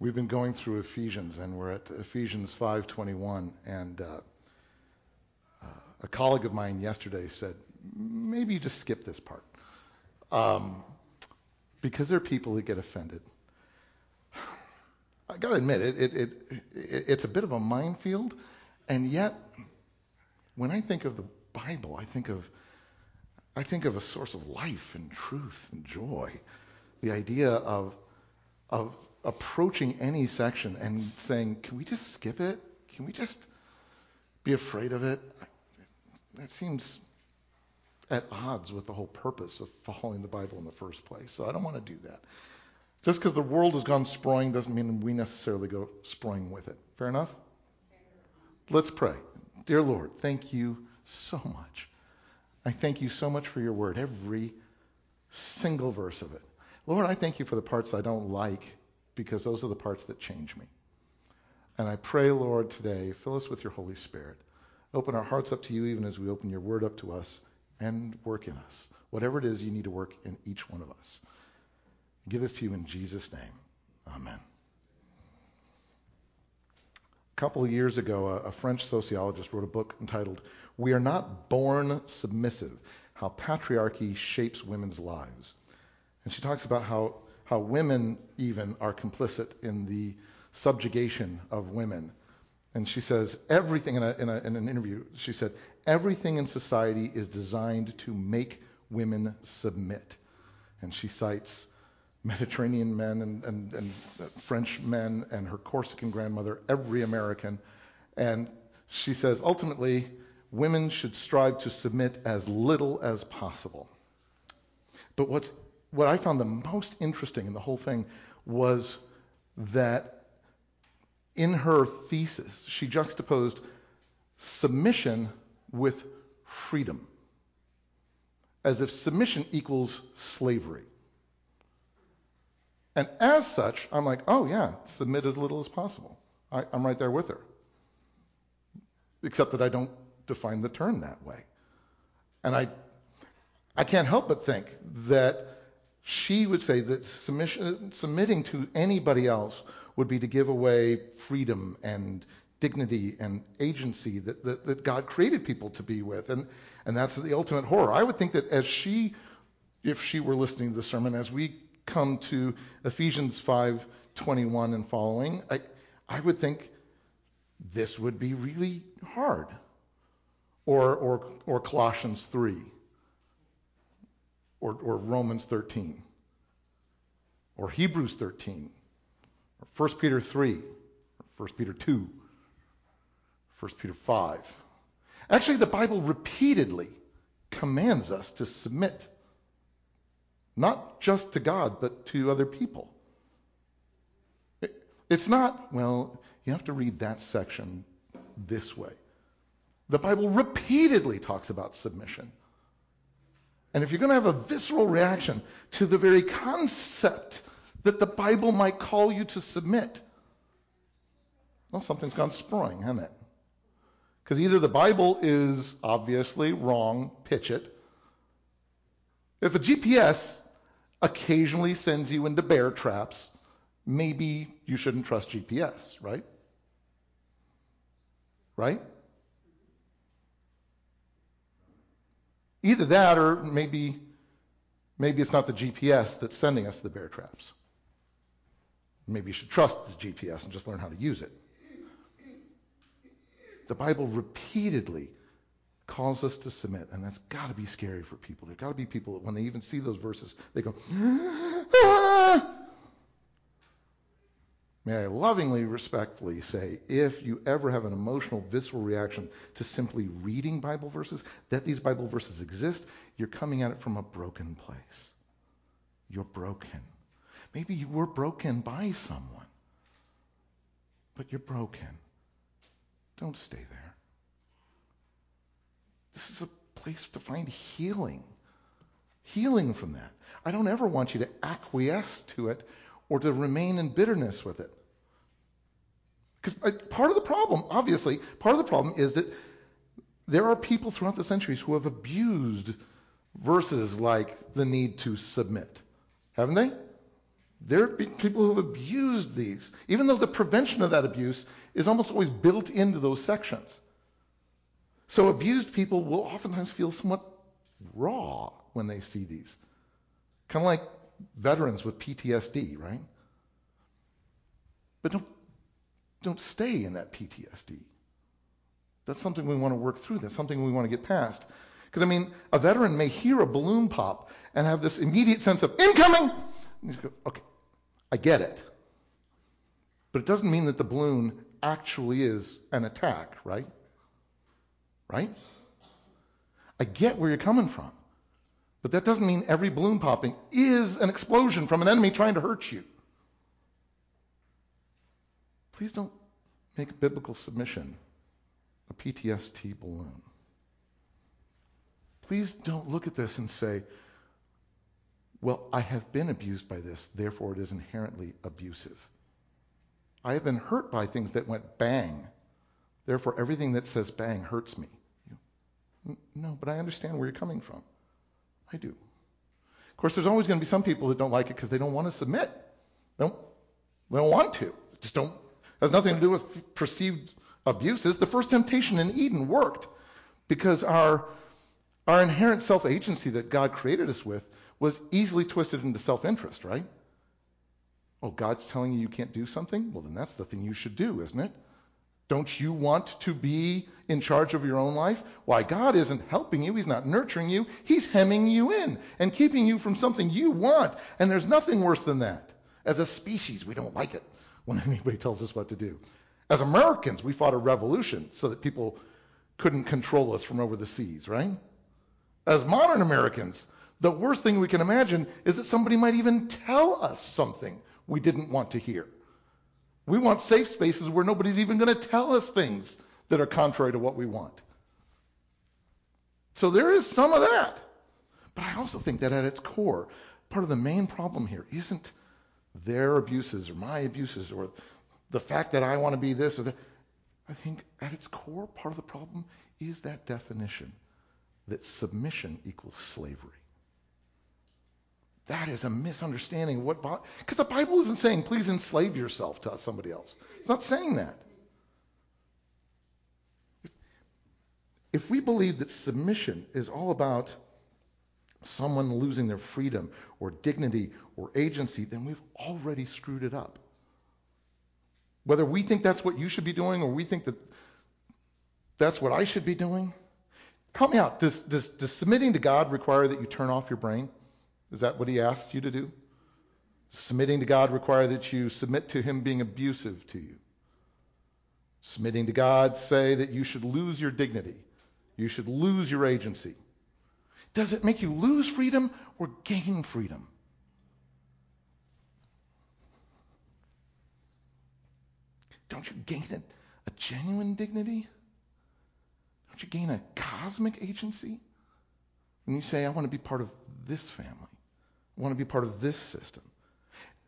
We've been going through Ephesians, and we're at Ephesians 5:21. And uh, uh, a colleague of mine yesterday said, maybe you just skip this part, um, because there are people who get offended. I got to admit, it, it, it, it's a bit of a minefield, and yet, when I think of the Bible, I think of I think of a source of life and truth and joy. The idea of of approaching any section and saying, can we just skip it? Can we just be afraid of it? That seems at odds with the whole purpose of following the Bible in the first place. So I don't want to do that. Just because the world has gone sproing doesn't mean we necessarily go sproing with it. Fair enough? Let's pray. Dear Lord, thank you so much. I thank you so much for your word, every single verse of it. Lord, I thank you for the parts I don't like because those are the parts that change me. And I pray, Lord, today, fill us with your Holy Spirit. Open our hearts up to you even as we open your word up to us and work in us. Whatever it is you need to work in each one of us. Give this to you in Jesus' name. Amen. A couple of years ago, a, French sociologist wrote a book entitled We Are Not Born Submissive How Patriarchy Shapes Women's Lives. And she talks about how, how women even are complicit in the subjugation of women. And she says, everything in, a, in, a, in an interview, she said, everything in society is designed to make women submit. And she cites Mediterranean men and, and, and French men and her Corsican grandmother, every American. And she says, ultimately, women should strive to submit as little as possible. But what's what I found the most interesting in the whole thing was that in her thesis, she juxtaposed submission with freedom, as if submission equals slavery. And as such, I'm like, oh, yeah, submit as little as possible. I, am right there with her. Except that I don't define the term that way. And I, I can't help but think that she would say that submission, submitting to anybody else would be to give away freedom and dignity and agency that, that, that, God created people to be with. And, and that's the ultimate horror. I would think that as she, if she were listening to the sermon, as we come to Ephesians 5:21 and following, I, I would think this would be really hard. Or, or, or Colossians 3 or, or Romans 13 or Hebrews 13 or 1 Peter 3 or 1 Peter 2 1 Peter 5. Actually, the Bible repeatedly commands us to submit not just to God, but to other people. It's not, well, you have to read that section this way. The Bible repeatedly talks about submission. And if you're going to have a visceral reaction to the very concept that the Bible might call you to submit, well, something's gone sprawling, hasn't it? Because either the Bible is obviously wrong, pitch it. If a GPS occasionally sends you into bear traps, maybe you shouldn't trust GPS, right? Right? Either that or maybe maybe it's not the GPS that's sending us the bear traps. Maybe you should trust the GPS and just learn how to use it. The Bible repeatedly calls us to submit, and that's got to be scary for people. There's got to be people that when they even see those verses, they go, ah! May I lovingly, respectfully say, if you ever have an emotional, visceral reaction to simply reading Bible verses, that these Bible verses exist, you're coming at it from a broken place. You're broken. Maybe you were broken by someone, but you're broken. Don't stay there. This is a place to find healing. Healing from that. I don't ever want you to acquiesce to it or to remain in bitterness with it. Because uh, part of the problem, obviously, part of the problem is that there are people throughout the centuries who have abused verses like the need to submit. Haven't they? There been people who have abused these, even though the prevention of that abuse is almost always built into those sections. So abused people will oftentimes feel somewhat raw when they see these. Kind of like veterans with PTSD, right? But don't, don't stay in that PTSD. That's something we want to work through. That's something we want to get past. Because, I mean, a veteran may hear a balloon pop and have this immediate sense of incoming. Go, okay, I get it. But it doesn't mean that the balloon actually is an attack, right? Right? I get where you're coming from. But that doesn't mean every balloon popping is an explosion from an enemy trying to hurt you. Please don't make biblical submission a PTSD balloon. Please don't look at this and say, well, I have been abused by this, therefore it is inherently abusive. I have been hurt by things that went bang, therefore everything that says bang hurts me. No, but I understand where you're coming from. I do. Of course, there's always going to be some people that don't like it because they don't want to submit. They don't, they don't want to. just don't. Has nothing to do with perceived abuses. The first temptation in Eden worked because our our inherent self agency that God created us with was easily twisted into self interest, right? Oh, God's telling you you can't do something? Well, then that's the thing you should do, isn't it? Don't you want to be in charge of your own life? Why, God isn't helping you. He's not nurturing you. He's hemming you in and keeping you from something you want. And there's nothing worse than that. As a species, we don't like it when anybody tells us what to do. As Americans, we fought a revolution so that people couldn't control us from over the seas, right? As modern Americans, the worst thing we can imagine is that somebody might even tell us something we didn't want to hear. We want safe spaces where nobody's even going to tell us things that are contrary to what we want. So there is some of that. But I also think that at its core, part of the main problem here isn't their abuses or my abuses or the fact that I want to be this or that. I think at its core, part of the problem is that definition that submission equals slavery. That is a misunderstanding of what because the Bible isn't saying please enslave yourself to somebody else. It's not saying that. If we believe that submission is all about someone losing their freedom or dignity or agency, then we've already screwed it up. Whether we think that's what you should be doing or we think that that's what I should be doing, help me out. Does, does, does submitting to God require that you turn off your brain? Is that what he asks you to do? Submitting to God require that you submit to him being abusive to you. Submitting to God say that you should lose your dignity. You should lose your agency. Does it make you lose freedom or gain freedom? Don't you gain a, a genuine dignity? Don't you gain a cosmic agency? When you say, I want to be part of this family, want to be part of this system.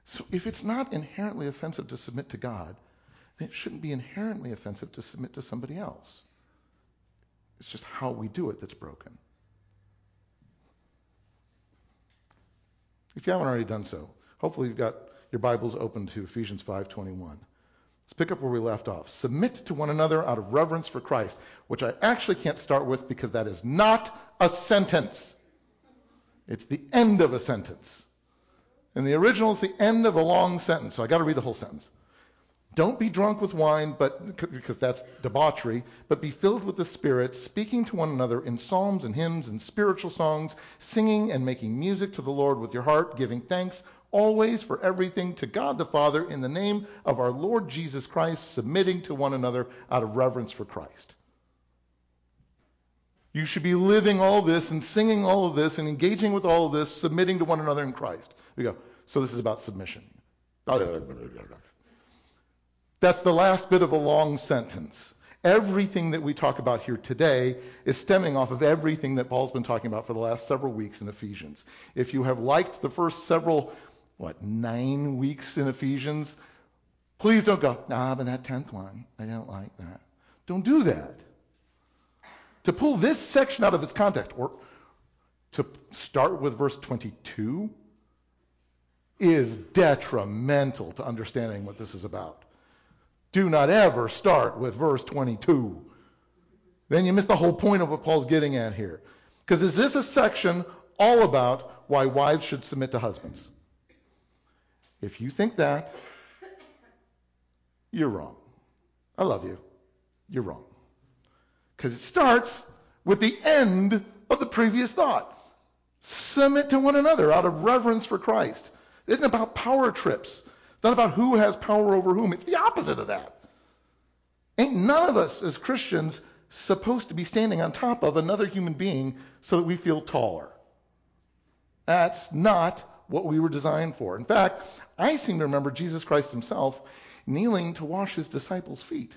So if it's not inherently offensive to submit to God, then it shouldn't be inherently offensive to submit to somebody else. It's just how we do it that's broken. If you haven't already done so, hopefully you've got your Bibles open to Ephesians 5:21. Let's pick up where we left off. Submit to one another out of reverence for Christ, which I actually can't start with because that is not a sentence. It's the end of a sentence. In the original, it's the end of a long sentence, so I got to read the whole sentence. Don't be drunk with wine, but because that's debauchery, but be filled with the Spirit, speaking to one another in psalms and hymns and spiritual songs, singing and making music to the Lord with your heart, giving thanks always for everything to God the Father in the name of our Lord Jesus Christ, submitting to one another out of reverence for Christ. You should be living all this and singing all of this and engaging with all of this, submitting to one another in Christ. We go. So this is about submission. That's the last bit of a long sentence. Everything that we talk about here today is stemming off of everything that Paul's been talking about for the last several weeks in Ephesians. If you have liked the first several, what, nine weeks in Ephesians, please don't go, ah, but that tenth one, I don't like that. Don't do that. To pull this section out of its context, or to start with verse 22, is detrimental to understanding what this is about. Do not ever start with verse 22. Then you miss the whole point of what Paul's getting at here. Because is this a section all about why wives should submit to husbands? If you think that, you're wrong. I love you. You're wrong. Because it starts with the end of the previous thought. Submit to one another out of reverence for Christ. It isn't about power trips. It's not about who has power over whom. It's the opposite of that. Ain't none of us as Christians supposed to be standing on top of another human being so that we feel taller. That's not what we were designed for. In fact, I seem to remember Jesus Christ himself kneeling to wash his disciples' feet,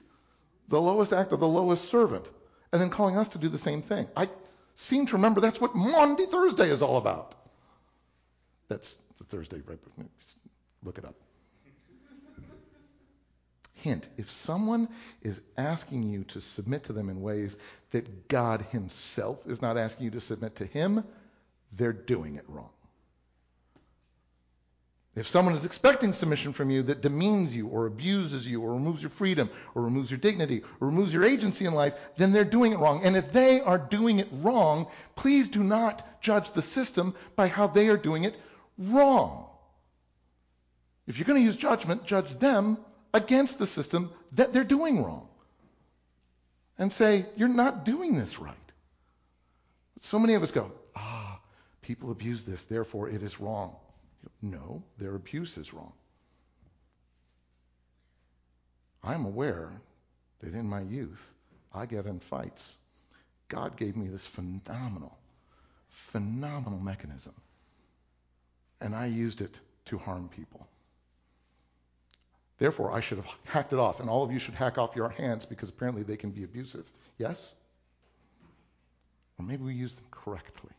the lowest act of the lowest servant, and then calling us to do the same thing. I seem to remember that's what Maundy Thursday is all about. That's the Thursday, right? Look it up. Hint if someone is asking you to submit to them in ways that God Himself is not asking you to submit to Him, they're doing it wrong. If someone is expecting submission from you that demeans you or abuses you or removes your freedom or removes your dignity or removes your agency in life, then they're doing it wrong. And if they are doing it wrong, please do not judge the system by how they are doing it wrong. If you're going to use judgment, judge them against the system that they're doing wrong. And say, you're not doing this right. So many of us go, ah, people abuse this, therefore it is wrong. No, their abuse is wrong. I'm aware that in my youth, I get in fights. God gave me this phenomenal, phenomenal mechanism. And I used it to harm people. Therefore, I should have hacked it off, and all of you should hack off your hands because apparently they can be abusive. Yes? Or maybe we use them correctly.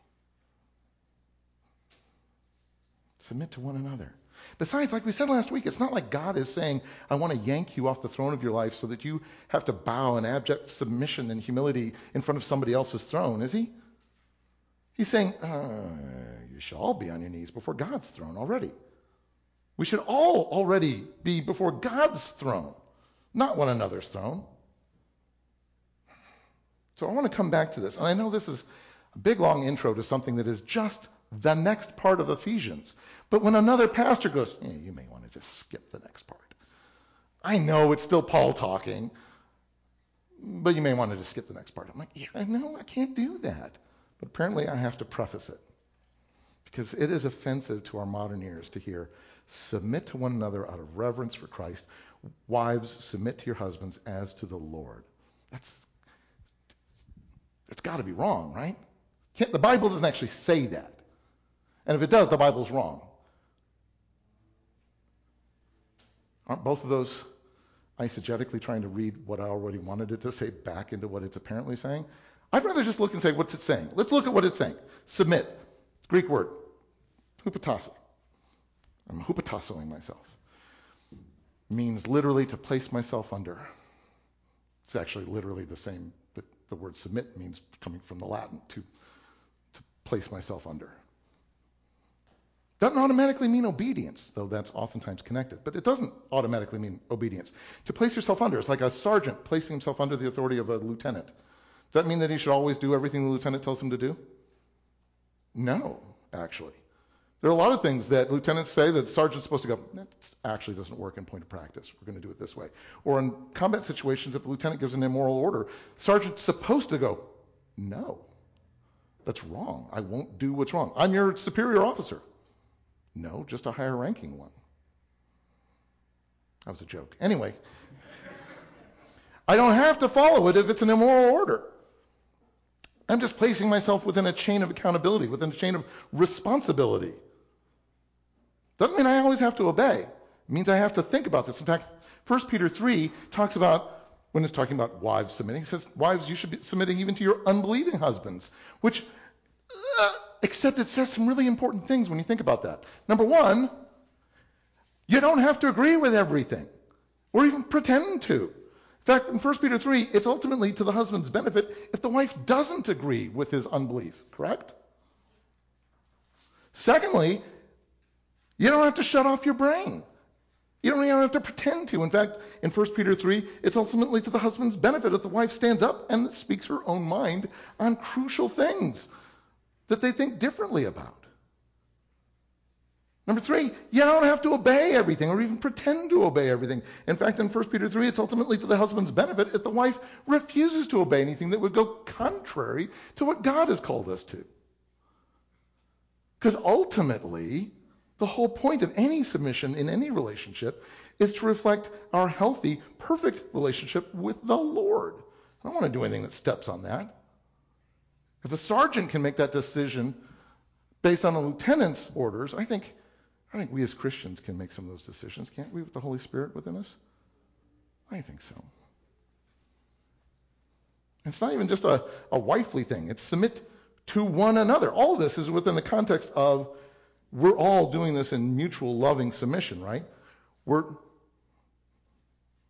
Submit to one another. Besides, like we said last week, it's not like God is saying, I want to yank you off the throne of your life so that you have to bow in abject submission and humility in front of somebody else's throne, is he? He's saying, uh, you should all be on your knees before God's throne already. We should all already be before God's throne, not one another's throne. So I want to come back to this. And I know this is a big, long intro to something that is just the next part of Ephesians. But when another pastor goes, eh, you may want to just skip the next part. I know it's still Paul talking, but you may want to just skip the next part. I'm like, yeah, I know I can't do that. But apparently I have to preface it because it is offensive to our modern ears to hear Submit to one another out of reverence for Christ. Wives, submit to your husbands as to the Lord. That's it's got to be wrong, right? Can't, the Bible doesn't actually say that. And if it does, the Bible's wrong. Aren't both of those eisegetically trying to read what I already wanted it to say back into what it's apparently saying? I'd rather just look and say, what's it saying? Let's look at what it's saying. Submit. Greek word. Hupotasso. I'm hupotassoing myself. Means literally to place myself under. It's actually literally the same, but the word submit means coming from the Latin to, to place myself under. Doesn't automatically mean obedience, though that's oftentimes connected. But it doesn't automatically mean obedience. To place yourself under is like a sergeant placing himself under the authority of a lieutenant. Does that mean that he should always do everything the lieutenant tells him to do? No, actually. There are a lot of things that lieutenants say that the sergeant's supposed to go, that actually doesn't work in point of practice. We're going to do it this way. Or in combat situations, if the lieutenant gives an immoral order, sergeant's supposed to go, no, that's wrong. I won't do what's wrong. I'm your superior officer. No, just a higher ranking one. That was a joke. Anyway, I don't have to follow it if it's an immoral order. I'm just placing myself within a chain of accountability, within a chain of responsibility. Doesn't mean I always have to obey. It means I have to think about this. In fact, 1 Peter 3 talks about, when it's talking about wives submitting, it says, Wives, you should be submitting even to your unbelieving husbands, which, uh, except it says some really important things when you think about that. Number one, you don't have to agree with everything or even pretend to. In fact, in 1 Peter 3, it's ultimately to the husband's benefit if the wife doesn't agree with his unbelief, correct? Secondly, You don't have to shut off your brain. You don't even have to pretend to. In fact, in 1 Peter 3, it's ultimately to the husband's benefit if the wife stands up and speaks her own mind on crucial things that they think differently about. Number three, you don't have to obey everything or even pretend to obey everything. In fact, in 1 Peter 3, it's ultimately to the husband's benefit if the wife refuses to obey anything that would go contrary to what God has called us to. Because ultimately, the whole point of any submission in any relationship is to reflect our healthy, perfect relationship with the Lord. I don't want to do anything that steps on that. If a sergeant can make that decision based on a lieutenant's orders, I think I think we as Christians can make some of those decisions, can't we, with the Holy Spirit within us? I think so. It's not even just a, a wifely thing, it's submit to one another. All of this is within the context of we're all doing this in mutual loving submission, right? We're,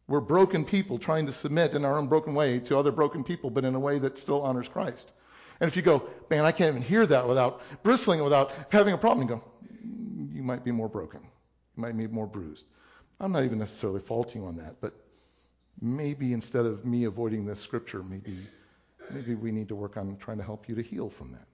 we're broken people trying to submit in our own broken way to other broken people, but in a way that still honors Christ. And if you go, man, I can't even hear that without bristling, without having a problem, you go, you might be more broken. You might be more bruised. I'm not even necessarily faulting on that, but maybe instead of me avoiding this scripture, maybe maybe we need to work on trying to help you to heal from that.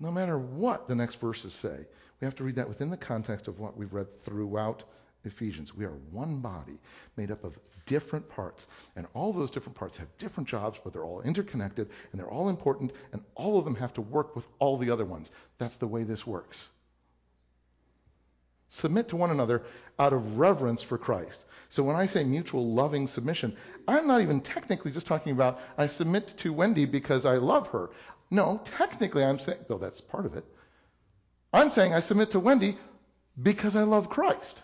No matter what the next verses say, we have to read that within the context of what we've read throughout Ephesians. We are one body made up of different parts. And all those different parts have different jobs, but they're all interconnected and they're all important, and all of them have to work with all the other ones. That's the way this works. Submit to one another out of reverence for Christ. So when I say mutual loving submission, I'm not even technically just talking about I submit to Wendy because I love her. No, technically I'm saying, though that's part of it, I'm saying I submit to Wendy because I love Christ.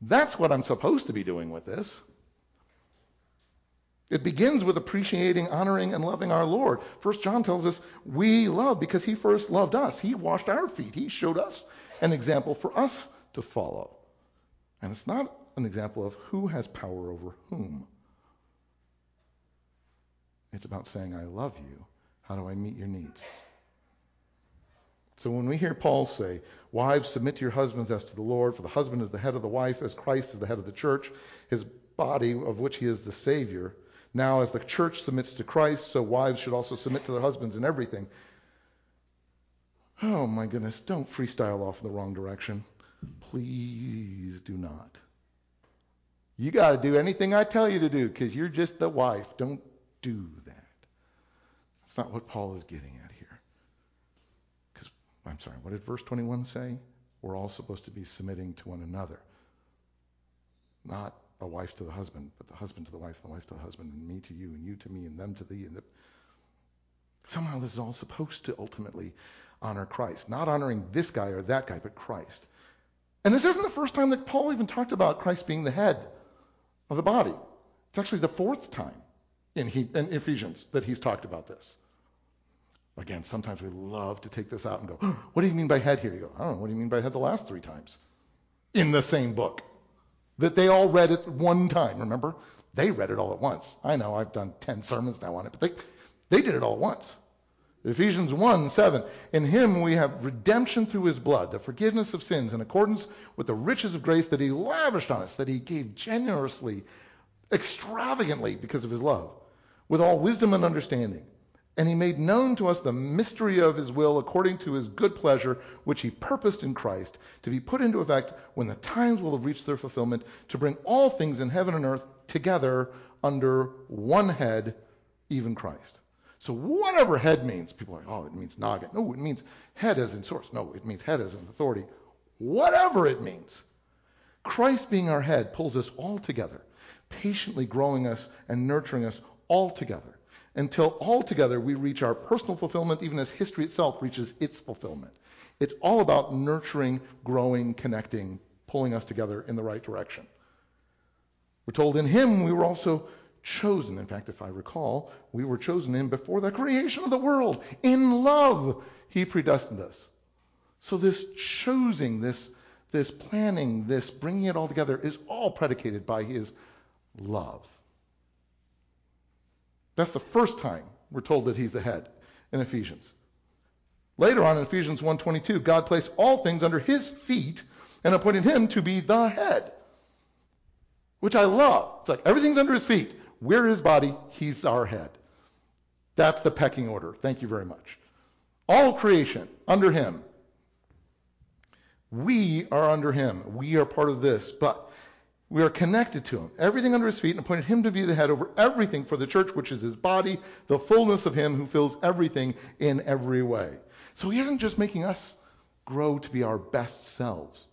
That's what I'm supposed to be doing with this. It begins with appreciating, honoring, and loving our Lord. First John tells us we love because he first loved us. He washed our feet. He showed us an example for us to follow. And it's not an example of who has power over whom. It's about saying, I love you. How do I meet your needs? So when we hear Paul say, Wives, submit to your husbands as to the Lord, for the husband is the head of the wife, as Christ is the head of the church, his body, of which he is the Savior. Now, as the church submits to Christ, so wives should also submit to their husbands in everything. Oh my goodness, don't freestyle off in the wrong direction. Please do not. You got to do anything I tell you to do because you're just the wife. Don't do that. That's not what Paul is getting at. I'm sorry, what did verse 21 say? We're all supposed to be submitting to one another. Not a wife to the husband, but the husband to the wife, and the wife to the husband, and me to you, and you to me, and them to thee. And the... Somehow this is all supposed to ultimately honor Christ. Not honoring this guy or that guy, but Christ. And this isn't the first time that Paul even talked about Christ being the head of the body. It's actually the fourth time in, he, in Ephesians that he's talked about this. Again, sometimes we love to take this out and go, what do you mean by head here? You go, I don't know, what do you mean by head the last three times? In the same book. That they all read it one time, remember? They read it all at once. I know, I've done 10 sermons now on it, but they, they did it all at once. Ephesians 1 7. In him we have redemption through his blood, the forgiveness of sins in accordance with the riches of grace that he lavished on us, that he gave generously, extravagantly because of his love, with all wisdom and understanding. And he made known to us the mystery of his will according to his good pleasure, which he purposed in Christ, to be put into effect when the times will have reached their fulfillment, to bring all things in heaven and earth together under one head, even Christ. So whatever head means, people are like, oh, it means noggin. No, it means head as in source. No, it means head as in authority. Whatever it means. Christ being our head pulls us all together, patiently growing us and nurturing us all together until altogether we reach our personal fulfillment, even as history itself reaches its fulfillment. It's all about nurturing, growing, connecting, pulling us together in the right direction. We're told in Him we were also chosen. In fact, if I recall, we were chosen in before the creation of the world. In love, He predestined us. So this choosing, this, this planning, this bringing it all together is all predicated by His love. That's the first time we're told that he's the head in Ephesians. Later on in Ephesians 1:22, God placed all things under his feet and appointed him to be the head. Which I love. It's like everything's under his feet. We're his body, he's our head. That's the pecking order. Thank you very much. All creation under him. We are under him. We are part of this, but we are connected to him. Everything under his feet and appointed him to be the head over everything for the church, which is his body, the fullness of him who fills everything in every way. So he isn't just making us grow to be our best selves.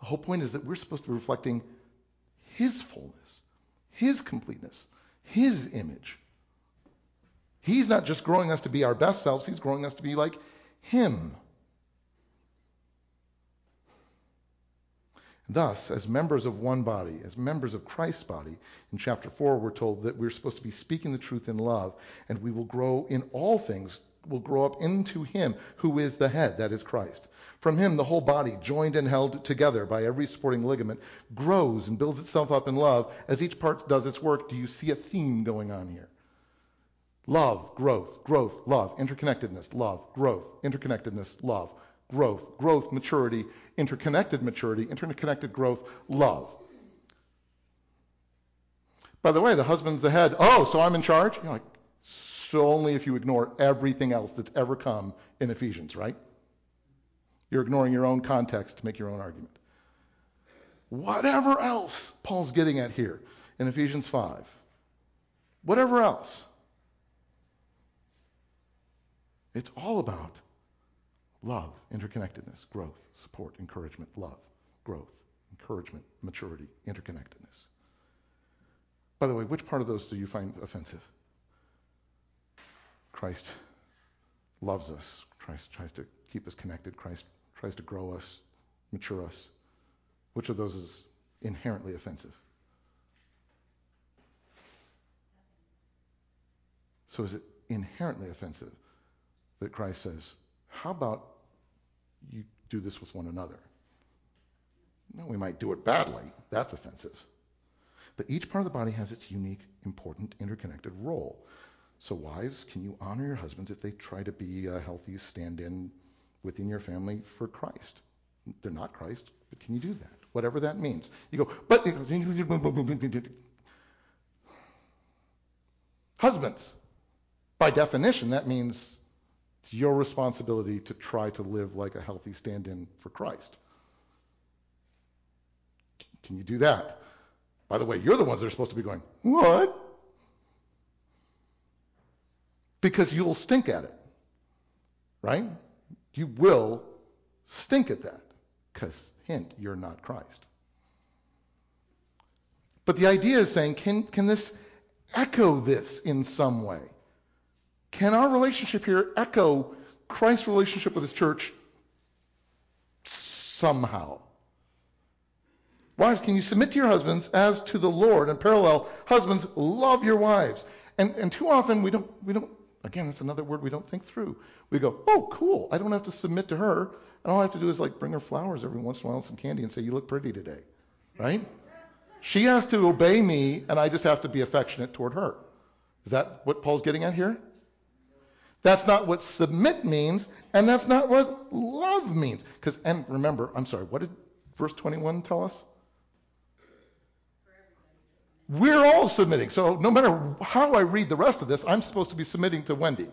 The whole point is that we're supposed to be reflecting his fullness, his completeness, his image. He's not just growing us to be our best selves, he's growing us to be like him. Thus, as members of one body, as members of Christ's body, in chapter 4, we're told that we're supposed to be speaking the truth in love, and we will grow in all things, will grow up into Him who is the head, that is Christ. From Him, the whole body, joined and held together by every supporting ligament, grows and builds itself up in love as each part does its work. Do you see a theme going on here? Love, growth, growth, love, interconnectedness, love, growth, interconnectedness, love, growth, growth, maturity, interconnected maturity, interconnected growth, love. By the way, the husband's the head. Oh, so I'm in charge? You're like, so only if you ignore everything else that's ever come in Ephesians, right? You're ignoring your own context to make your own argument. Whatever else Paul's getting at here in Ephesians 5, whatever else, it's all about love, interconnectedness, growth, support, encouragement, love, growth, encouragement, maturity, interconnectedness. By the way, which part of those do you find offensive? Christ loves us. Christ tries to keep us connected. Christ tries to grow us, mature us. Which of those is inherently offensive? So is it inherently offensive that Christ says, how about you do this with one another? No, we might do it badly. That's offensive. But each part of the body has its unique, important, interconnected role. So, wives, can you honor your husbands if they try to be a healthy stand in within your family for Christ? They're not Christ, but can you do that? Whatever that means. You go, but. Husbands, by definition, that means it's your responsibility to try to live like a healthy stand in for Christ. Can you do that? By the way, you're the ones that are supposed to be going, What? Because you'll stink at it. Right? You will stink at that. Because, hint, you're not Christ. But the idea is saying, can, can this echo this in some way? Can our relationship here echo Christ's relationship with his church somehow? Wives, can you submit to your husbands as to the Lord? And parallel, husbands, love your wives. And, and too often we don't, we don't, again, that's another word we don't think through. We go, oh, cool. I don't have to submit to her. And all I have to do is like bring her flowers every once in a while, and some candy, and say, you look pretty today. Right? She has to obey me, and I just have to be affectionate toward her. Is that what Paul's getting at here? That's not what submit means, and that's not what love means. Because, and remember, I'm sorry, what did verse 21 tell us? We're all submitting. So no matter how I read the rest of this, I'm supposed to be submitting to Wendy.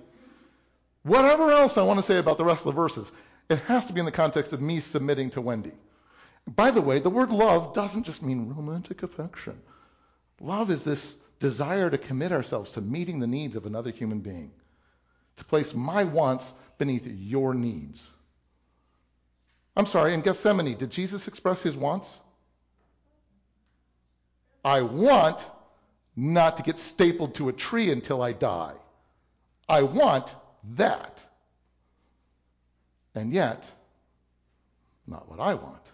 Whatever else I want to say about the rest of the verses, it has to be in the context of me submitting to Wendy. By the way, the word love doesn't just mean romantic affection. Love is this desire to commit ourselves to meeting the needs of another human being, to place my wants beneath your needs. I'm sorry, in Gethsemane, did Jesus express his wants? I want not to get stapled to a tree until I die. I want that. And yet, not what I want,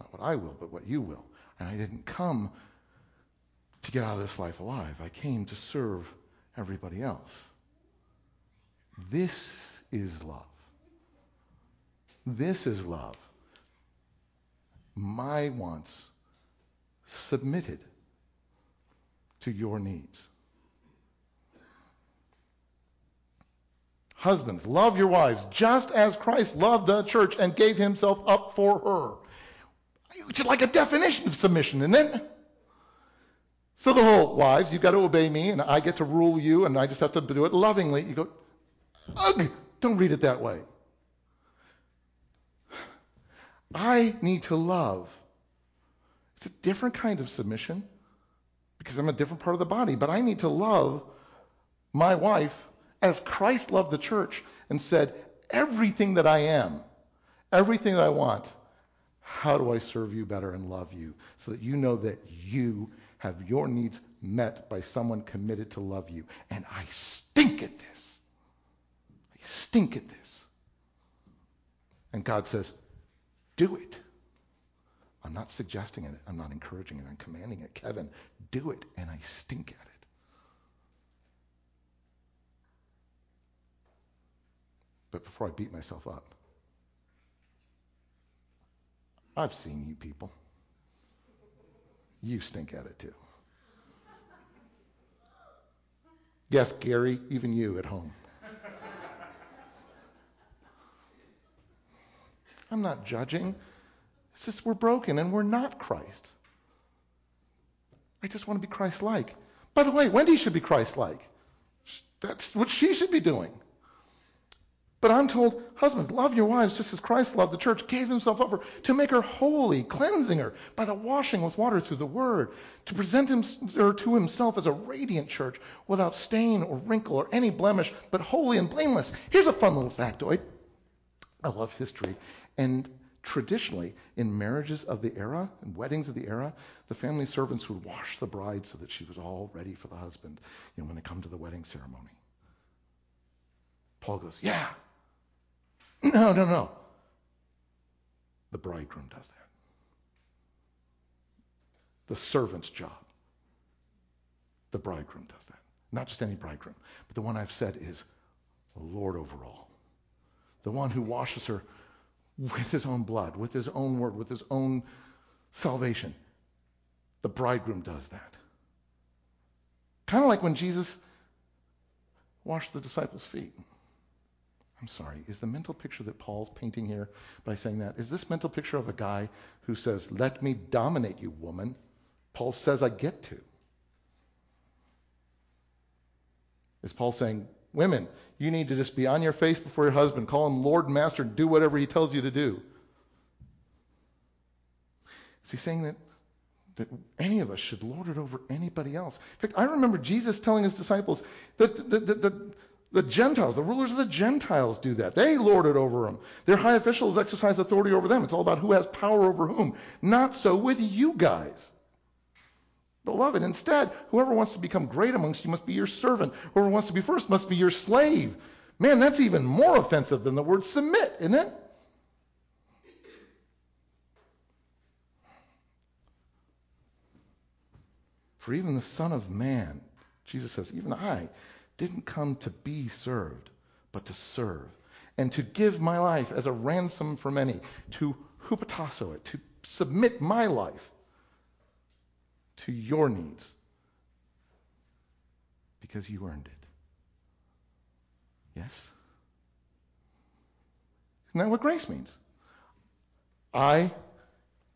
not what I will, but what you will. And I didn't come to get out of this life alive. I came to serve everybody else. This is love. This is love. My wants submitted to your needs. Husbands, love your wives just as Christ loved the church and gave himself up for her. Is like a definition of submission, isn't it? So the whole wives, you've got to obey me and I get to rule you and I just have to do it lovingly. You go, ugh, don't read it that way. I need to love. It's a different kind of submission because I'm a different part of the body, but I need to love my wife as Christ loved the church and said, everything that I am, everything that I want, how do I serve you better and love you so that you know that you have your needs met by someone committed to love you. And I stink at this. Stink at this. And God says, do it. I'm not suggesting it. I'm not encouraging it. I'm commanding it. Kevin, do it. And I stink at it. But before I beat myself up, I've seen you people. You stink at it too. Yes, Gary, even you at home. I'm not judging. It's just we're broken and we're not Christ. I just want to be Christ like. By the way, Wendy should be Christ like. That's what she should be doing. But I'm told, husbands, love your wives just as Christ loved the church, gave himself over to make her holy, cleansing her by the washing with water through the word, to present him, her to himself as a radiant church without stain or wrinkle or any blemish, but holy and blameless. Here's a fun little factoid. I love history. And traditionally, in marriages of the era and weddings of the era, the family servants would wash the bride so that she was all ready for the husband, you know, when they come to the wedding ceremony. Paul goes, Yeah, no, no, no. The bridegroom does that. The servant's job. The bridegroom does that. Not just any bridegroom, but the one I've said is Lord over all. The one who washes her with his own blood, with his own word, with his own salvation. The bridegroom does that. Kind of like when Jesus washed the disciples' feet. I'm sorry, is the mental picture that Paul's painting here by saying that, is this mental picture of a guy who says, Let me dominate you, woman? Paul says, I get to. Is Paul saying, Women, you need to just be on your face before your husband, call him Lord and Master, and do whatever he tells you to do? Is he saying that, that any of us should lord it over anybody else? In fact, I remember Jesus telling his disciples that, that, that, that the Gentiles, the rulers of the Gentiles do that. They lord it over them. Their high officials exercise authority over them. It's all about who has power over whom. Not so with you guys. Beloved, instead, whoever wants to become great amongst you must be your servant. Whoever wants to be first must be your slave. Man, that's even more offensive than the word submit, isn't it? For even the Son of Man, Jesus says, even I didn't come to be served, but to serve, and to give my life as a ransom for many, to hupotasso it, to submit my life to your needs, because you earned it. Yes? Isn't that what grace means? I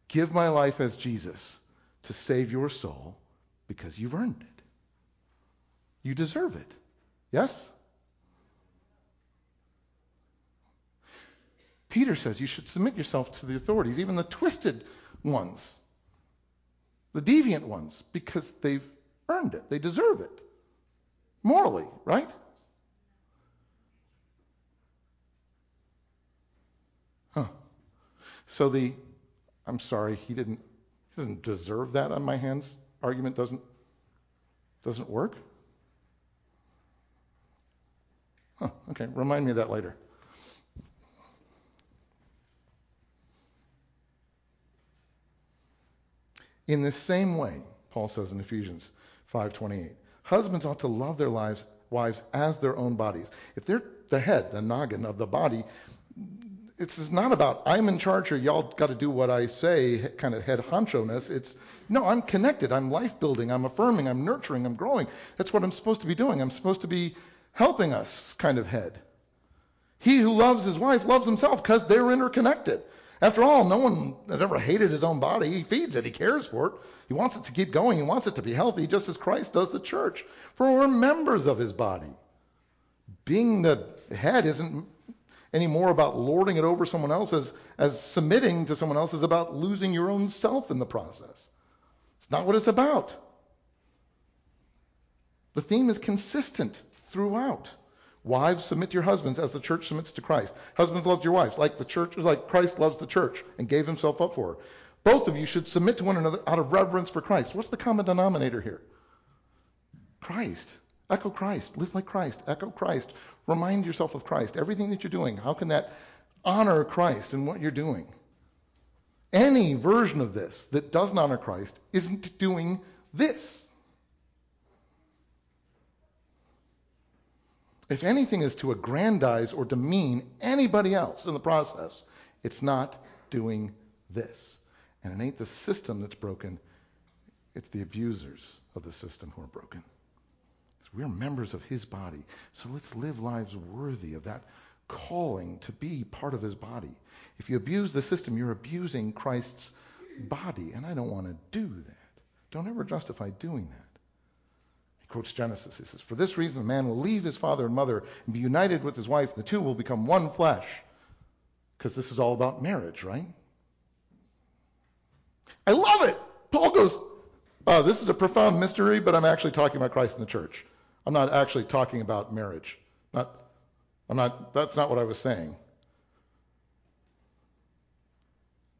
give my life as Jesus to save your soul because you've earned it. You deserve it. Yes? Peter says you should submit yourself to the authorities, even the twisted ones, the deviant ones, because they've earned it. They deserve it. Morally, right? Huh. So the I'm sorry, he didn't he doesn't deserve that on my hands argument doesn't doesn't work? Huh, okay, remind me of that later. In the same way, Paul says in Ephesians 5:28, husbands ought to love their lives, wives as their own bodies. If they're the head, the noggin of the body, it's not about I'm in charge or y'all got to do what I say, kind of head honcho-ness. It's no, I'm connected. I'm life building. I'm affirming. I'm nurturing. I'm growing. That's what I'm supposed to be doing. I'm supposed to be helping us kind of head. He who loves his wife loves himself because they're interconnected. After all, no one has ever hated his own body. He feeds it. He cares for it. He wants it to keep going. He wants it to be healthy, just as Christ does the church. For we're members of his body. Being the head isn't any more about lording it over someone else as, as submitting to someone else is about losing your own self in the process. It's not what it's about. The theme is consistent throughout. Wives, submit to your husbands as the church submits to Christ. Husbands, love your wives like the church, like Christ loves the church and gave himself up for her. Both of you should submit to one another out of reverence for Christ. What's the common denominator here? Christ. Echo Christ. Live like Christ. Echo Christ. Remind yourself of Christ. Everything that you're doing, how can that honor Christ in what you're doing? Any version of this that doesn't honor Christ isn't doing this. If anything is to aggrandize or demean anybody else in the process, it's not doing this. And it ain't the system that's broken, it's the abusers of the system who are broken. We're members of his body. So let's live lives worthy of that calling to be part of his body. If you abuse the system, you're abusing Christ's body. And I don't want to do that. Don't ever justify doing that quotes Genesis. He says, For this reason, a man will leave his father and mother and be united with his wife, and the two will become one flesh. Because this is all about marriage, right? I love it. Paul goes, oh, This is a profound mystery, but I'm actually talking about Christ and the church. I'm not actually talking about marriage. Not, I'm not, that's not what I was saying.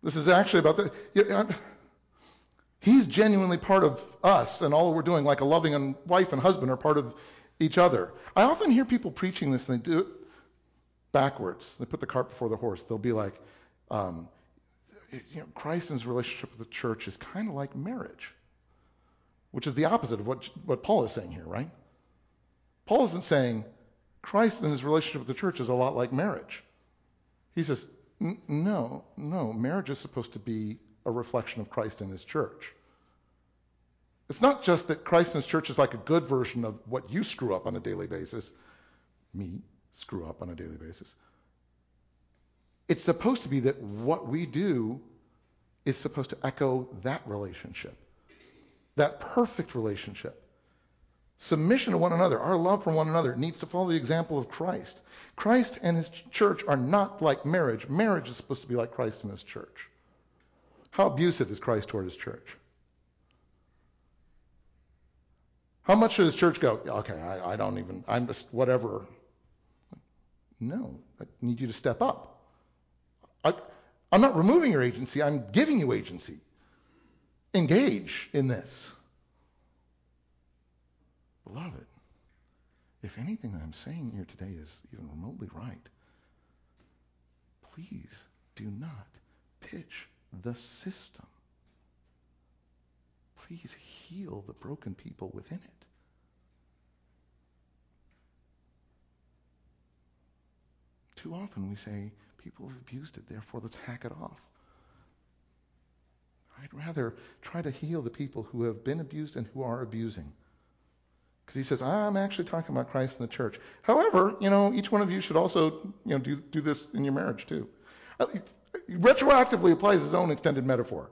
This is actually about the. He's genuinely part of us, and all we're doing, like a loving wife and husband, are part of each other. I often hear people preaching this, and they do it backwards. They put the cart before the horse. They'll be like, um, you know, Christ's relationship with the church is kind of like marriage, which is the opposite of what, what Paul is saying here, right? Paul isn't saying Christ and his relationship with the church is a lot like marriage. He says, no, no, marriage is supposed to be a reflection of Christ and his church. It's not just that Christ and his church is like a good version of what you screw up on a daily basis, me screw up on a daily basis. It's supposed to be that what we do is supposed to echo that relationship, that perfect relationship. Submission to one another, our love for one another, needs to follow the example of Christ. Christ and his church are not like marriage. Marriage is supposed to be like Christ and his church. How abusive is Christ toward his church? How much should his church go? Okay, I, I don't even, I'm just whatever. No, I need you to step up. I, I'm not removing your agency, I'm giving you agency. Engage in this. Beloved, if anything that I'm saying here today is even remotely right, please do not pitch the system. Please heal the broken people within it. Too often we say, people have abused it, therefore let's hack it off. I'd rather try to heal the people who have been abused and who are abusing. Because he says, I'm actually talking about Christ and the church. However, you know, each one of you should also, you know, do, do this in your marriage too. Retroactively applies his own extended metaphor.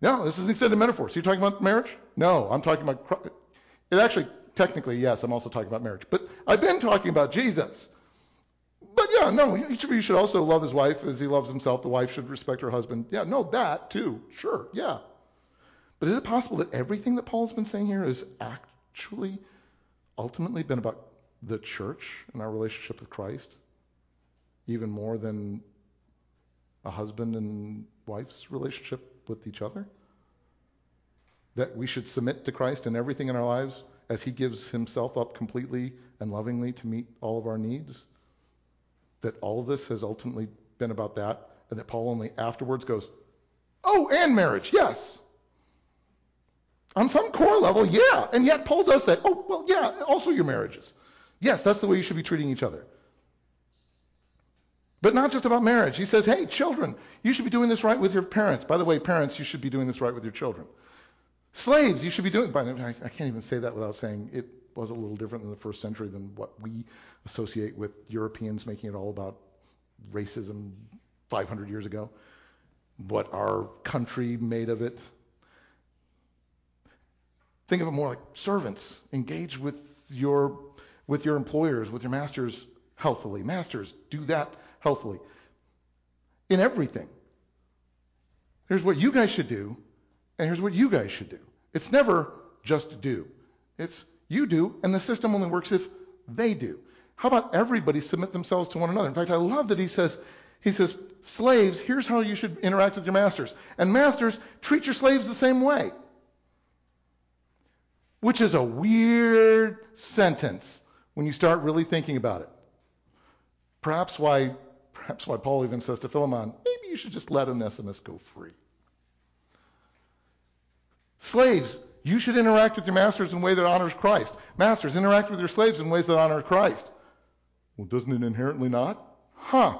No, this is an extended metaphor. So you're talking about marriage? No, I'm talking about. It actually, technically, yes, I'm also talking about marriage. But I've been talking about Jesus. But yeah, no, each of you should also love his wife as he loves himself. The wife should respect her husband. Yeah, no, that too. Sure, yeah. But is it possible that everything that Paul's been saying here has actually ultimately been about the church and our relationship with Christ? Even more than a husband and wife's relationship with each other? That we should submit to Christ in everything in our lives as he gives himself up completely and lovingly to meet all of our needs? That all of this has ultimately been about that, and that Paul only afterwards goes, Oh, and marriage, yes. On some core level, yeah. And yet Paul does say, Oh, well, yeah, also your marriages. Yes, that's the way you should be treating each other. But not just about marriage. He says, hey, children, you should be doing this right with your parents. By the way, parents, you should be doing this right with your children. Slaves, you should be doing. By the I, I can't even say that without saying it was a little different in the first century than what we associate with Europeans making it all about racism 500 years ago. What our country made of it. Think of it more like servants. Engage with your with your employers, with your masters healthfully. Masters, do that healthfully. In everything. Here's what you guys should do, and here's what you guys should do. It's never just do. It's you do, and the system only works if they do. How about everybody submit themselves to one another? In fact, I love that he says, he says, slaves, here's how you should interact with your masters. And masters, treat your slaves the same way. Which is a weird sentence when you start really thinking about it. Perhaps why, perhaps why Paul even says to Philemon, maybe you should just let Onesimus go free. Slaves, you should interact with your masters in a way that honors Christ. Masters, interact with your slaves in ways that honor Christ. Well, doesn't it inherently not? Huh.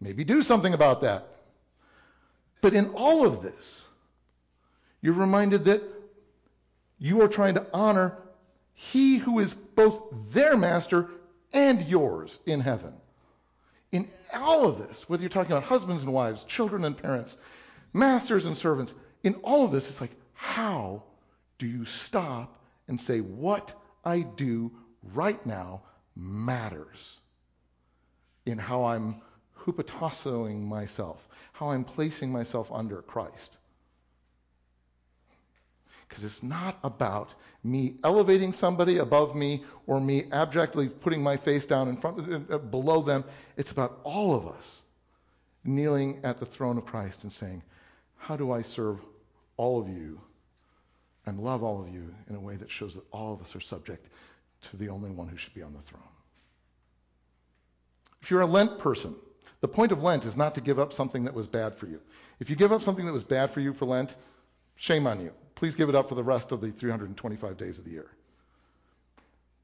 Maybe do something about that. But in all of this, you're reminded that you are trying to honor he who is both their master and yours in heaven. In all of this, whether you're talking about husbands and wives, children and parents, masters and servants, in all of this, it's like, how do you stop and say, what I do right now matters in how I'm hupotassoing myself, how I'm placing myself under Christ? Because it's not about me elevating somebody above me or me abjectly putting my face down in front uh, below them. It's about all of us kneeling at the throne of Christ and saying, How do I serve all of you and love all of you in a way that shows that all of us are subject to the only one who should be on the throne? If you're a Lent person, the point of Lent is not to give up something that was bad for you. If you give up something that was bad for you for Lent, shame on you. Please give it up for the rest of the 325 days of the year.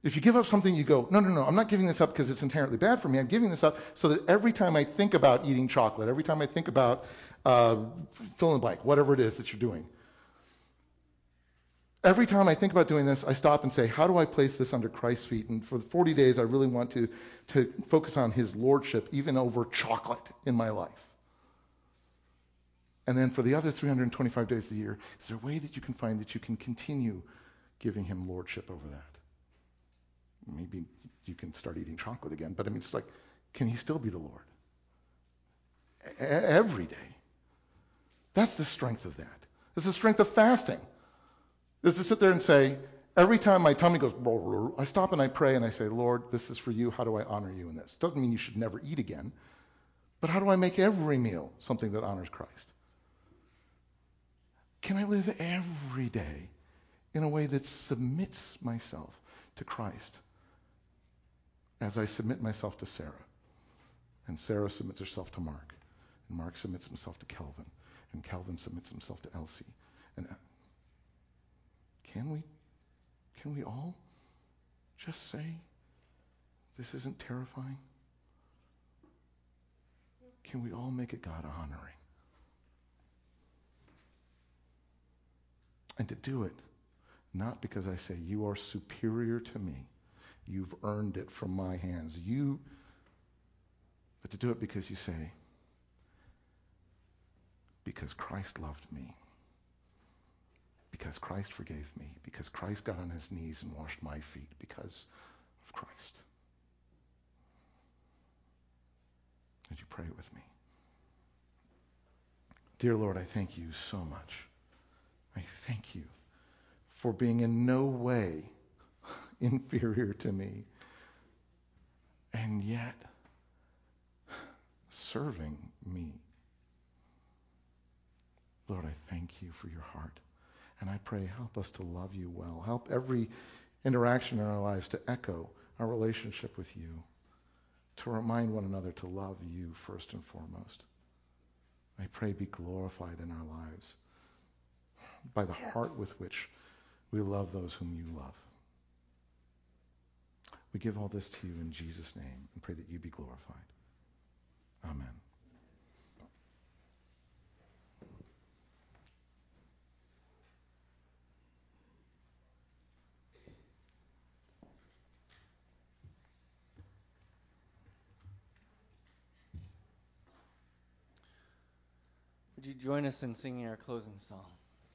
If you give up something, you go, no, no, no, I'm not giving this up because it's inherently bad for me. I'm giving this up so that every time I think about eating chocolate, every time I think about uh, fill in the blank, whatever it is that you're doing, every time I think about doing this, I stop and say, how do I place this under Christ's feet? And for the 40 days, I really want to, to focus on his lordship, even over chocolate in my life. And then for the other 325 days of the year, is there a way that you can find that you can continue giving him lordship over that? Maybe you can start eating chocolate again, but I mean, it's like, can he still be the Lord? every day. That's the strength of that. That's the strength of fasting. Is to sit there and say, every time my tummy goes, I stop and I pray and I say, Lord, this is for you. How do I honor you in this? Doesn't mean you should never eat again, but how do I make every meal something that honors Christ? Can I live every day in a way that submits myself to Christ as I submit myself to Sarah? And Sarah submits herself to Mark. And Mark submits himself to Calvin. And Calvin submits himself to Elsie. And uh, can we can we all just say this isn't terrifying? Can we all make it God honoring? And to do it, not because I say, you are superior to me. You've earned it from my hands. You, but to do it because you say, because Christ loved me. Because Christ forgave me. Because Christ got on his knees and washed my feet. Because of Christ. Would you pray with me? Dear Lord, I thank you so much I thank you for being in no way inferior to me and yet serving me. Lord, I thank you for your heart. And I pray, help us to love you well. Help every interaction in our lives to echo our relationship with you, to remind one another to love you first and foremost. I pray be glorified in our lives by the heart with which we love those whom you love. We give all this to you in Jesus' name and pray that you be glorified. Amen. Would you join us in singing our closing song?